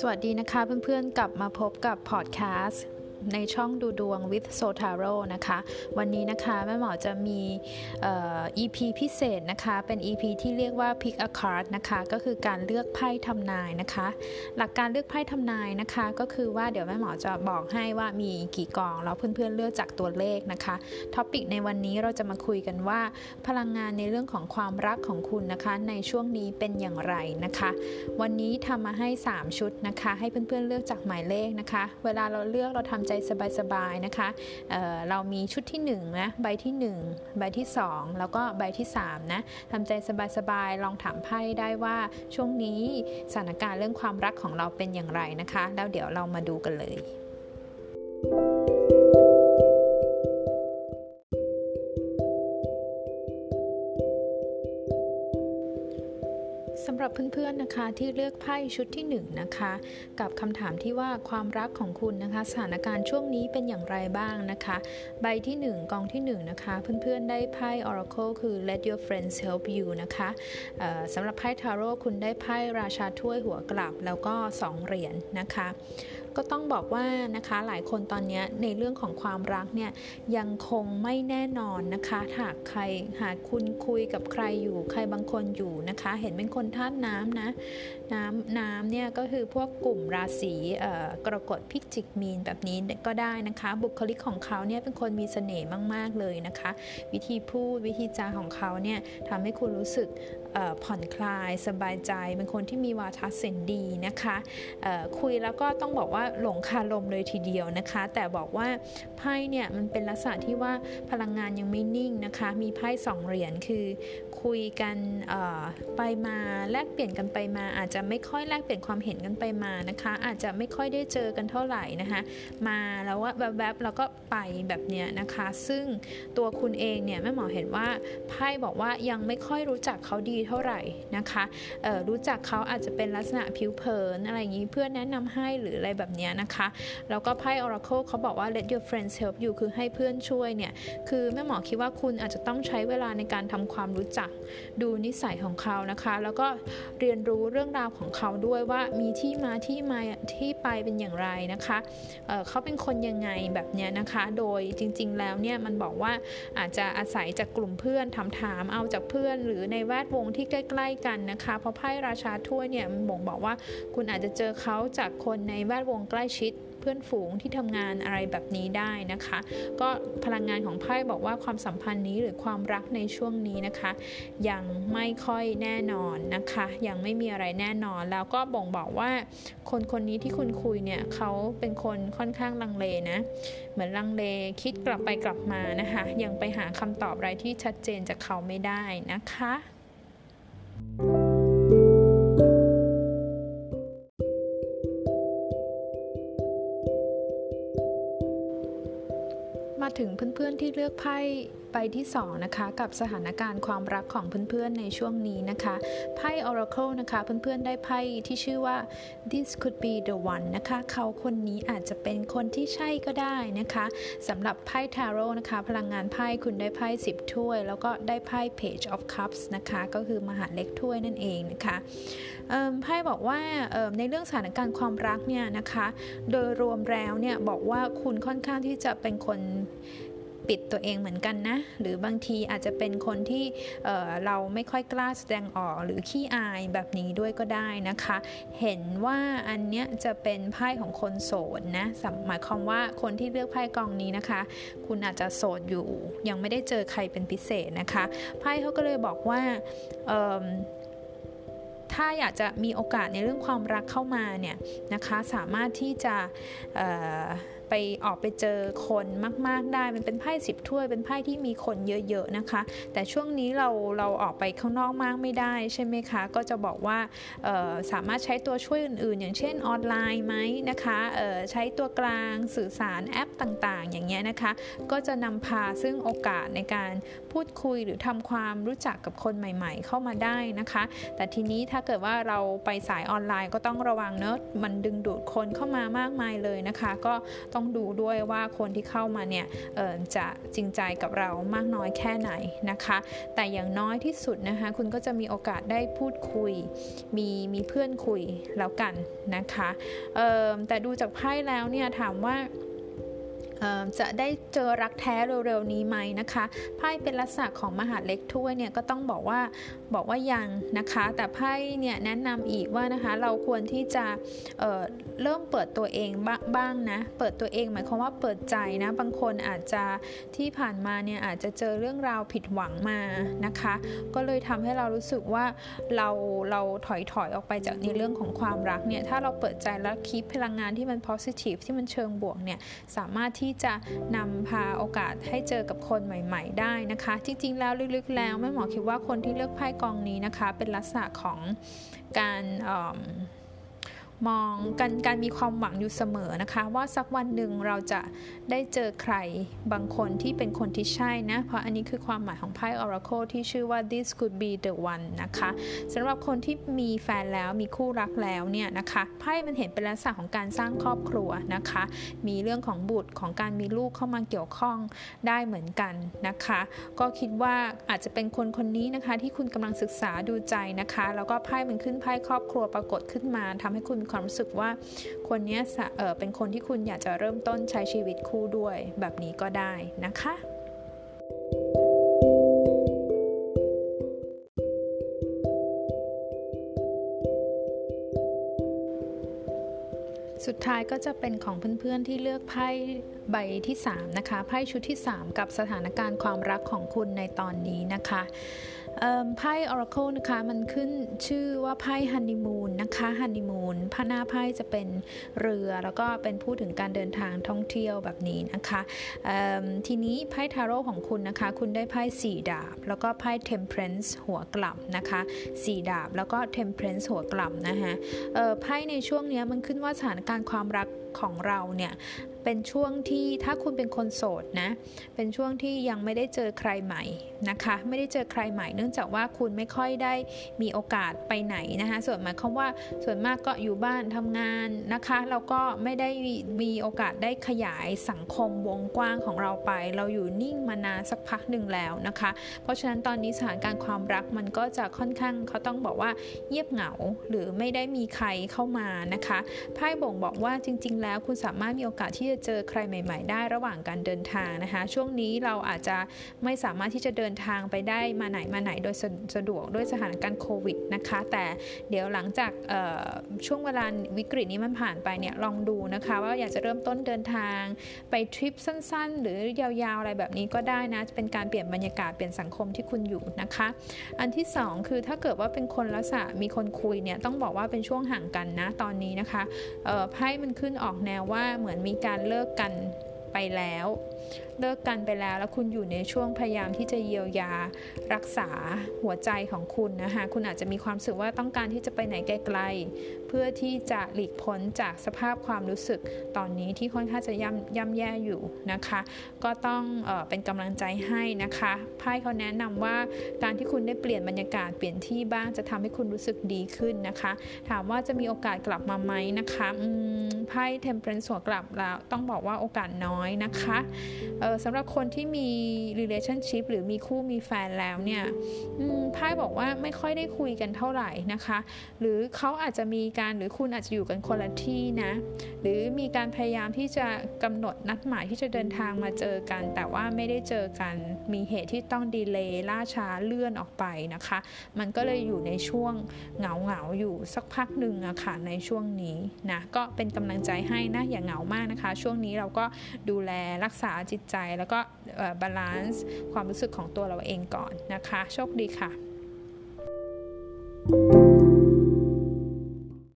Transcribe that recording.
สวัสดีนะคะเพื่อนๆกลับมาพบกับพอดแคสต์ ในช่องดูดวง with Sotaro นะคะ วันนี้นะคะแม่หมอจะมี EP พิเศษนะคะ เป็น EP ที่เรียกว่า pick a card นะคะ ก็คือการเลือกไพ่ทำนายนะคะ หลักการเลือกไพ่ทำนายนะคะ ก็คือว่าเดี๋ยวแม่หมอจะบอกให้ว่ามีกี่กอง แล้วเพื่อนๆเลือกจากตัวเลขนะคะ topic ในวันนี้เราจะมาคุยกันว่า พลังงานในเรื่องของความรักของคุณนะคะ ในช่วงนี้เป็นอย่างไรนะคะ วันนี้ทำมาให้ 3 ชุดนะคะ ให้เพื่อนๆเลือกจากหมายเลขนะคะ เวลาเราเลือกเราทำใจสบายๆนะคะเเรามีชุดที่1นะใบที่ 1 ใบที่ 2 แล้วก็ใบที่3นะทำใจสบายๆลองถามไพ่ได้ว่าช่วงนี้สถานการณ์เรื่องความรักของเราเป็นอย่างไรนะคะ แล้วเดี๋ยวเรามาดูกันเลยสำ เพื่อนๆนะคะที่เลือกไพ่ชุดที่1นนะคะ กับคำถามที่ว่าความรักของคุณนะคะ สถานการณ์ช่วงนี้เป็นอย่างไรบ้างนะคะ ใบที่ 1 กองที่ 1 นะคะ เพื่อนๆได้ไพ่ Oracle คือ Let your friends help you นะคะสำหรับไพ่ทาโร่คุณได้ไพ่ราชาถ้วยหัวกลับ แล้วก็ 2 เหรียญนนะคะ ก็ต้องบอกว่านะคะหลายคนตอนนี้ในเรื่องของความรักเนี่ยยังคงไม่แน่นอนนะคะหากใครหากคุณคุยกับใครอยู่ใครบางคนอยู่นะคะ เห็นเป็นคนธาตุน้ำนะน้ำน้ำเนี่ยก็คือพวกกลุ่มราศีกรกฎพิจิกมีนแบบนี้ก็ได้นะคะ บุคลิกของเขาเนี่ยเป็นคนมีเสน่ห์มาก ๆ เลยนะคะ วิธีพูดวิธีจาของเขาเนี่ยทำให้คุณรู้สึกผ่อนคลายสบายใจ เป็นคนที่มีวาทศิลป์ดีนะคะคุยแล้วก็ต้องบอกว่าหลงคาลมเลยทีเดียวนะคะ แต่บอกว่าไพ่เนี่ยมันเป็นลักษณะที่ว่าพลังงานยังไม่นิ่งนะคะ มีไพ่สองเหรียญคือคุยกันไปมาแลกเปลี่ยนกันไปมา อาจจะไม่ค่อยแลกเปลี่ยนความเห็นกันไปมานะคะ อาจจะไม่ค่อยได้เจอกันเท่าไหร่นะคะ มาแล้วว่าแวบๆแล้วก็ไปแบบเนี้ยนะคะ ซึ่งตัวคุณเองเนี่ยแม่หมอเห็นว่าไพ่บอกว่ายังไม่ค่อยรู้จักเขาดีเท่าไหร่นะคะรู้จักเขาอาจจะเป็นลักษณะผิวเผินอะไรอย่างนี้เพื่อนแนะนำให้หรืออะไรแบบนี้นะคะ แล้วก็ไพ่ Oracle เขาบอกว่า let your friends help you คือให้เพื่อนช่วยเนี่ย คือแม่หมอคิดว่าคุณอาจจะต้องใช้เวลาในการทำความรู้จัก ดูนิสัยของเขานะคะ แล้วก็เรียนรู้เรื่องราวของเขาด้วยว่ามีที่มาที่มาที่ไปเป็นอย่างไรนะคะเเขาเป็นคนยังไงแบบนี้นะคะ โดยจริง ๆ แล้วเนี่ยมันบอกว่าอาจจะอาศัยจากกลุ่มเพื่อนถามถามเอาจากเพื่อนหรือในแวดวงที่ใกล้ ๆ กันนะคะ เพราะไพ่ราชาถ้วยเนี่ยมันบ่งบอกว่าคุณอาจจะเจอเขาจากคนในแวดวงใกล้ชิดเพื่อนฝูงที่ทำงานอะไรแบบนี้ได้นะคะ ก็พลังงานของไพ่บอกว่าความสัมพันธ์นี้หรือความรักในช่วงนี้นะคะ ยังไม่ค่อยแน่นอนนะคะ ยังไม่มีอะไรแน่นอน แล้วก็บ่งบอกว่า คนคนนี้ที่คุณคุยเนี่ยเขาเป็นคนค่อนข้างลังเลนะ เหมือนลังเลคิดกลับไปกลับมานะคะ ยังไปหาคำตอบอะไรที่ชัดเจนจากเขาไม่ได้นะคะมา ที่เลือกไพ่ใบที่2นะคะกับสถานการณ์ความรักของเพื่อนๆในช่วงนี้นะคะไพ่ Oracle นะคะเพื่อนๆได้ไพ่ที่ชื่อว่า this could be the one นะคะเขาคนนี้อาจจะเป็นคนที่ใช่ก็ได้นะคะสำหรับไพ่ Tarot นะคะพลังงานไพ่คุณได้ไพ่10 ถ้วย แล้วก็ได้ไพ่ Page of Cups นะคะก็คือมหาเล็กถ้วยนั่นเองนะคะไพ่บอกว่าในเรื่องสถานการณ์ความรักเนี่ยนะคะโดยรวมแล้วเนี่ยบอกว่าคุณค่อนข้างที่จะเป็นคน ปิดตัวเองเหมือนกันนะ หรือบางทีอาจจะเป็นคนที่เเราไม่ค่อยกล้าแสดงออกหรือขี้อายแบบนี้ด้วยก็ได้นะคะ เห็นว่าอันเนี้ยจะเป็นไพ่ของคนโสดนะหมายความว่าคนที่เลือกไพ่กองนี้นะคะ คุณอาจจะโสดอยู่ ยังไม่ได้เจอใครเป็นพิเศษนะคะไพ่เขาก็เลยบอกว่าถ้าอยากจะมีโอกาสในเรื่องความรักเข้ามาเนี่ยนะคะ สามารถที่จะ ไปออกไปเจอคนมาก ๆได้ มันเป็นไพ่สิบถ้วย เป็นไพ่ที่มีคนเยอะๆนะคะ แต่ช่วงนี้เราเราออกไปข้างนอกมากไม่ได้ใช่ไหมคะ ก็จะบอกว่าสามารถใช้ตัวช่วยอื่นๆ อย่างเช่นออนไลน์ไหมนะคะใช้ตัวกลางสื่อสารแอปต่างๆ อย่างี้ยนะคะ ก็จะนำพาซึ่งโอกาสในการพูดคุยหรือทำความรู้จักกับคนใหม่ ๆ เข้ามาได้นะคะ แต่ทีนี้ถ้าเกิดว่าเราไปสายออนไลน์ก็ต้องระวังเนอะมันดึงดูดคนเข้ามามากมายเลยนะคะ ก็ต้องดูด้วยว่าคนที่เข้ามาเนี่ยจะจริงใจกับเรามากน้อยแค่ไหนนะคะ แต่อย่างน้อยที่สุดนะคะ คุณก็จะมีโอกาสได้พูดคุย มีมีเพื่อนคุยแล้วกันนะคะแต่ดูจากไพ่แล้วเนี่ยถามว่า จะได้เจอรักแท้เร็วๆนี้ไหมนะคะไพ่เป็นลักษณะของมหาเล็กถ้วยเนี่ยก็ต้องบอกว่าบอกว่ายังนะคะ แต่ไพ่เนี่ยแนะนำอีกว่านะคะเราควรที่จะเเริ่มเปิดตัวเองบ้างนะเปิดตัวเองหมายความว่าเปิดใจนะบางคนอาจจะที่ผ่านมาเนี่ยอาจจะเจอเรื่องราวผิดหวังมานะคะ ก็เลยทำให้เรารู้สึกว่าเราเราถอยถอยออกไปจากในเรื่องของความรักเนี่ยถ้าเราเปิดใจแล้วคีปพลังงานที่มัน positive ที่มันเชิงบวกเนี่ยสามารถที่ที่จะนำพาโอกาสให้เจอกับคนใหม่ ๆ ได้นะคะ จริงๆ แล้วลึกๆ แล้วแม่หมอคิดว่าคนที่เลือกไพ่กองนี้นะคะ เป็นลักษณะของการ มองการการมีความหวังอยู่เสมอนะคะ ว่าสักวันหนึ่งเราจะได้เจอใครบางคนที่เป็นคนที่ใช่นะ เพราะอันนี้คือความหมายของไพ่ Oracle ที่ชื่อว่า this could be the one นะคะสำหรับคนที่มีแฟนแล้วมีคู่รักแล้วเนี่ยนะคะไพ่มันเห็นเป็นลักษณะของการสร้างครอบครัวนะคะ มีเรื่องของบุตรของการมีลูกเข้ามาเกี่ยวข้องได้เหมือนกันนะคะ ก็คิดว่าอาจจะเป็นคนคนนี้นะคะ ที่คุณกำลังศึกษาดูใจนะคะ แล้วก็ไพ่มันขึ้นไพ่ครอบครัวปรากฏขึ้นมาทำให้คุณความรู้สึกว่าคนนี้เเป็นคนที่คุณอยากจะเริ่มต้นใช้ชีวิตคู่ด้วย แบบนี้ก็ได้นะคะสุดท้ายก็จะเป็นของเพื่อนๆที่เลือกไพ่ใบที่3นะคะไพ่ชุดที่ 3 กับสถานการณ์ความรักของคุณในตอนนี้นะคะ ไพ่ Oracle นะคะมันขึ้นชื่อว่าไพ่ฮันนีมูนนะคะฮันนีมูนพระหน้าไพ่จะเป็นเรือแล้วก็เป็นพูดถึงการเดินทางท่องเที่ยวแบบนี้นะคะทีนี้ไพ่ทาโร่ของคุณนะคะ คุณได้ไพ่สี่ดาบ แล้วก็ไพ่ Temperance หัวกลับนะคะสี่ดาบ แล้วก็ Temperance หัวกลับนะคะไพ่ในช่วงนี้มันขึ้นว่าสถานการณ์ความรักของเราเนี่ย เป็นช่วงที่ถ้าคุณเป็นคนโสดนะ เป็นช่วงที่ยังไม่ได้เจอใครใหม่นะคะ ไม่ได้เจอใครใหม่ เนื่องจากว่าคุณไม่ค่อยได้มีโอกาสไปไหนนะคะ ส่วนหมายความว่าส่วนมากก็อยู่บ้านทำงานนะคะแล้วก็ไม่ได้มีโอกาสได้ขยายสังคมวงกว้างของเราไป เราอยู่นิ่งมานานสักพักหนึ่งแล้วนะคะ เพราะฉะนั้นตอนนี้สถานการณ์ความรักมันก็จะค่อนข้างเขาต้องบอกว่าเงียบเหงาหรือไม่ได้มีใครเข้ามานะคะไพ่บ่งบอกว่าจริง ๆ แล้วคุณสามารถมีโอกาสที่จะเจอใครใหม่ ๆ ได้ระหว่างการเดินทางนะคะ ช่วงนี้เราอาจจะไม่สามารถที่จะเดินทางไปได้มาไหนมาไหนโดยสะดวกด้วยสถานการณ์โควิดนะคะ แต่เดี๋ยวหลังจากช่วงเวลาวิกฤตนี้มันผ่านไปเนี่ยลองดูนะคะ ว่าอยากจะเริ่มต้นเดินทางไปทริปสั้น ๆ หรือยาวๆอะไรแบบนี้ก็ได้นะเป็นการเปลี่ยนบรรยากาศเปลี่ยนสังคมที่คุณอยู่นะคะ อันที่ 2 คือถ้าเกิดว่าเป็นคนลักษณะมีคนคุยเนี่ยต้องบอกว่าเป็นช่วงห่างกันนะตอนนี้นะคะไพ่มันขึ้นออกแนวว่าเหมือนมีการเลิกกันไปแล้ว เลิกกันไปแล้ว แล้วคุณอยู่ในช่วงพยายามที่จะเยียวยารักษาหัวใจของคุณนะคะคุณอาจจะมีความรู้สึกว่าต้องการที่จะไปไหนไกลๆ เพื่อที่จะหลีกพ้นจากสภาพความรู้สึกตอนนี้ที่ค่อนข้างจะย่ำย่ำแย่อยู่นะคะ ก็ต้องเออเป็นกำลังใจให้นะคะไพ่เขาแนะนำว่าการที่คุณได้เปลี่ยนบรรยากาศเปลี่ยนที่บ้างจะทำให้คุณรู้สึกดีขึ้นนะคะ ถามว่าจะมีโอกาสกลับมาไหมนะคะไพ่เทมเพลนสวกลับแล้วต้องบอกว่าโอกาสน้อยนะคะสำหรับคนที่มี relationship หรือมีคู่มีแฟนแล้วเนี่ยไพ่บอกว่าไม่ค่อยได้คุยกันเท่าไหร่นะคะ หรือเขาอาจจะมีการหรือคุณอาจจะอยู่กันคนละที่นะหรือมีการพยายามที่จะกำหนดนัดหมายที่จะเดินทางมาเจอกัน แต่ว่าไม่ได้เจอกันมีเหตุที่ต้องดีเลย์ล่าช้าเลื่อนออกไปนะคะ มันก็เลยอยู่ในช่วงเหงาเหงาอยู่สักพักหนึ่งอะค่ะในช่วงนี้นะก็เป็นกำลังใจให้นะอย่าเหงามากนะคะ ช่วงนี้เราก็ดูแลรักษาจิตใจ แล้วก็ balance ความรู้สึกของตัวเราเองก่อนนะคะ โชคดีค่ะ